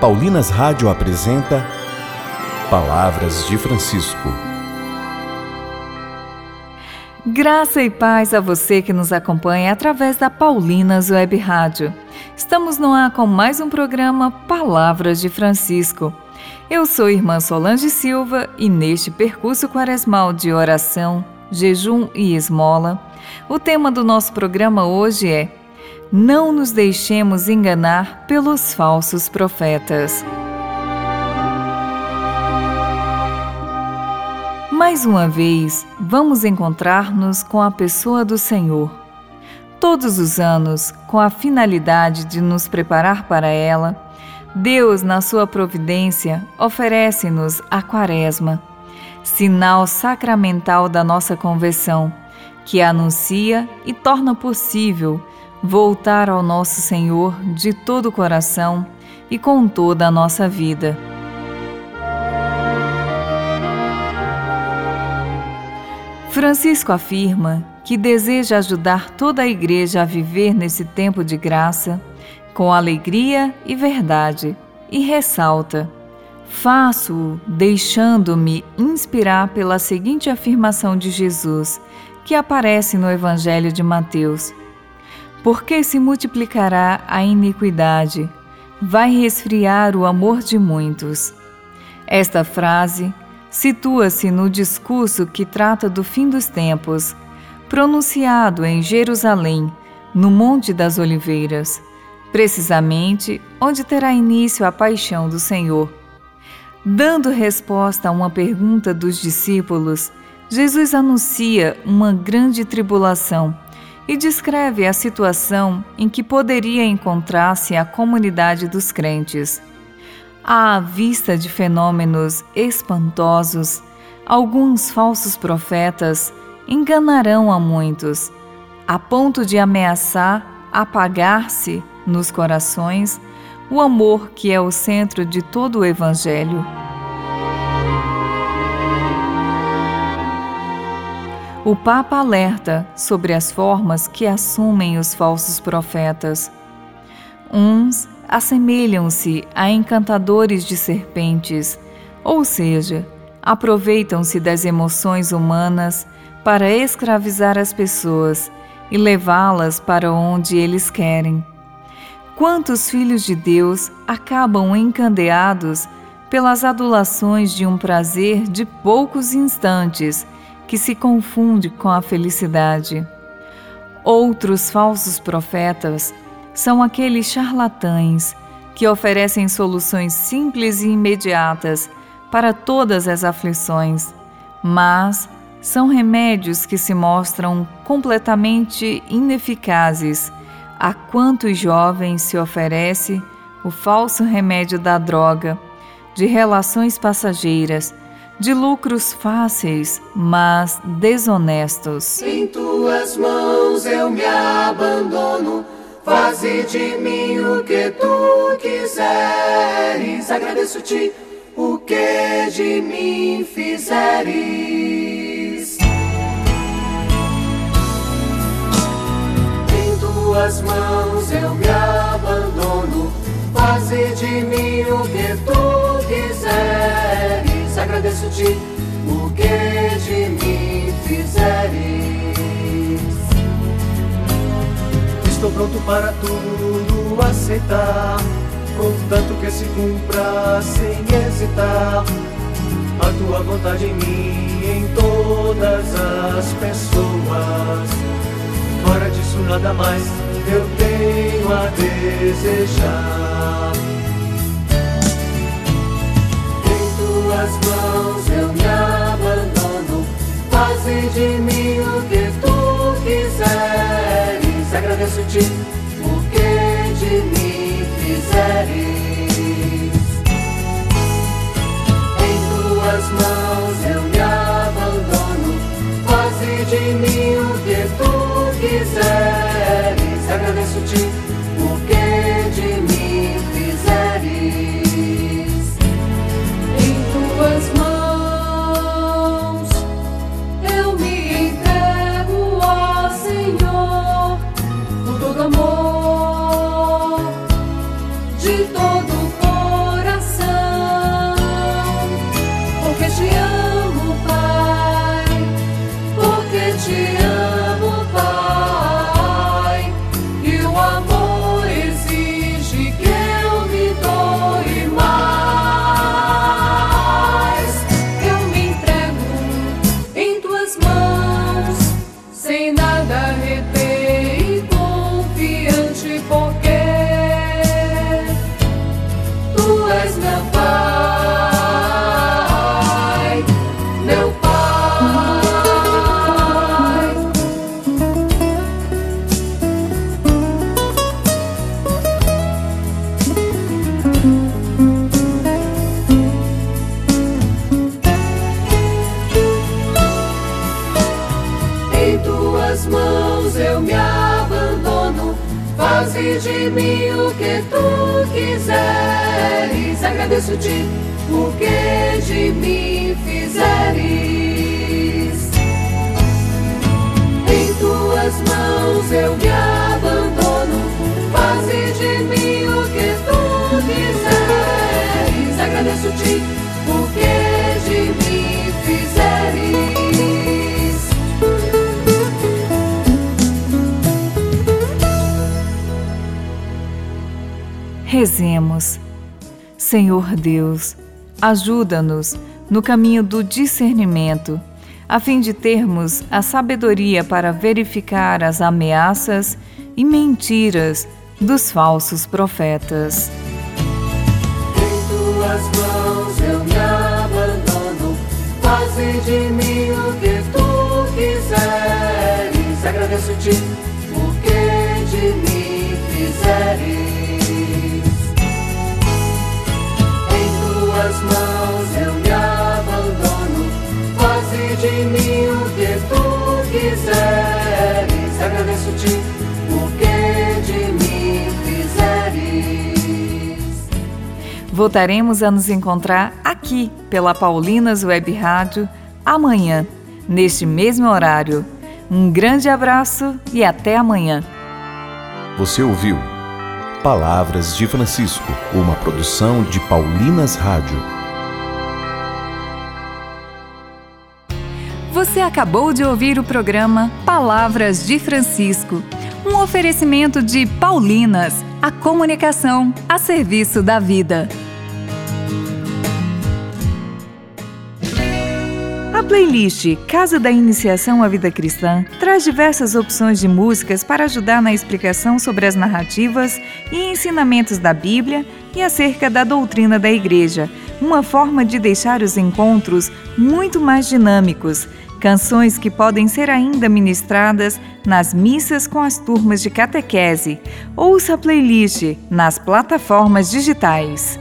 Paulinas Rádio apresenta Palavras de Francisco. Graça e paz a você que nos acompanha através da Paulinas Web Rádio. Estamos no ar com mais um programa Palavras de Francisco. Eu sou irmã Solange Silva e neste percurso quaresmal de oração, jejum e esmola, o tema do nosso programa hoje é Não nos deixemos enganar pelos falsos profetas. Mais uma vez, vamos encontrar-nos com a pessoa do Senhor. Todos os anos, com a finalidade de nos preparar para ela, Deus, na sua providência, oferece-nos a Quaresma, sinal sacramental da nossa conversão, que anuncia e torna possível voltar ao nosso Senhor de todo o coração e com toda a nossa vida. Francisco afirma que deseja ajudar toda a Igreja a viver nesse tempo de graça com alegria e verdade e ressalta: Faço-o deixando-me inspirar pela seguinte afirmação de Jesus, que aparece no Evangelho de Mateus: Porque se multiplicará a iniquidade, vai resfriar o amor de muitos. Esta frase situa-se no discurso que trata do fim dos tempos, pronunciado em Jerusalém, no Monte das Oliveiras precisamente onde terá início a paixão do Senhor. Dando resposta a uma pergunta dos discípulos, Jesus anuncia uma grande tribulação e descreve a situação em que poderia encontrar-se a comunidade dos crentes. À vista de fenômenos espantosos, alguns falsos profetas enganarão a muitos, a ponto de ameaçar apagar-se nos corações o amor que é o centro de todo o Evangelho. O Papa alerta sobre as formas que assumem os falsos profetas. Uns assemelham-se a encantadores de serpentes, ou seja, aproveitam-se das emoções humanas para escravizar as pessoas e levá-las para onde eles querem. Quantos filhos de Deus acabam encandeados pelas adulações de um prazer de poucos instantes que se confunde com a felicidade? Outros falsos profetas são aqueles charlatães que oferecem soluções simples e imediatas para todas as aflições, mas são remédios que se mostram completamente ineficazes a quantos jovens se oferece o falso remédio da droga, de relações passageiras, de lucros fáceis, mas desonestos. Em tuas mãos eu me abandono, faze de mim o que tu quiseres. Agradeço-te o que de mim fizeres. tuas mãos eu me abandono. Faze de mim o que tu o que de mim fizeres. Estou pronto para tudo aceitar, contanto que se cumpra sem hesitar. A tua vontade em mim, em todas as pessoas. Fora disso, nada mais eu tenho a desejar. Mãos eu me abandono, faze de mim o que tu quiseres. Agradeço-te com quiseres, agradeço-te o que de mim fizeres. Em tuas mãos eu me Rezemos. Senhor Deus, ajuda-nos no caminho do discernimento, a fim de termos a sabedoria para verificar as ameaças e mentiras dos falsos profetas. Em tuas mãos eu me abandono, faze de mãos eu me abandono, faze de mim o que tu quiseres. Agradeço-te o que de mim fizeres. Voltaremos a nos encontrar aqui pela Paulinas Web Rádio amanhã, neste mesmo horário. Um grande abraço e até amanhã. Você ouviu Palavras de Francisco, uma produção de Paulinas Rádio. Você acabou de ouvir o programa Palavras de Francisco, um oferecimento de Paulinas, a comunicação a serviço da vida. A playlist Casa da Iniciação à Vida Cristã traz diversas opções de músicas para ajudar na explicação sobre as narrativas e ensinamentos da Bíblia e acerca da doutrina da Igreja, uma forma de deixar os encontros muito mais dinâmicos. Canções que podem ser ainda ministradas nas missas com as turmas de catequese. Ouça a playlist nas plataformas digitais.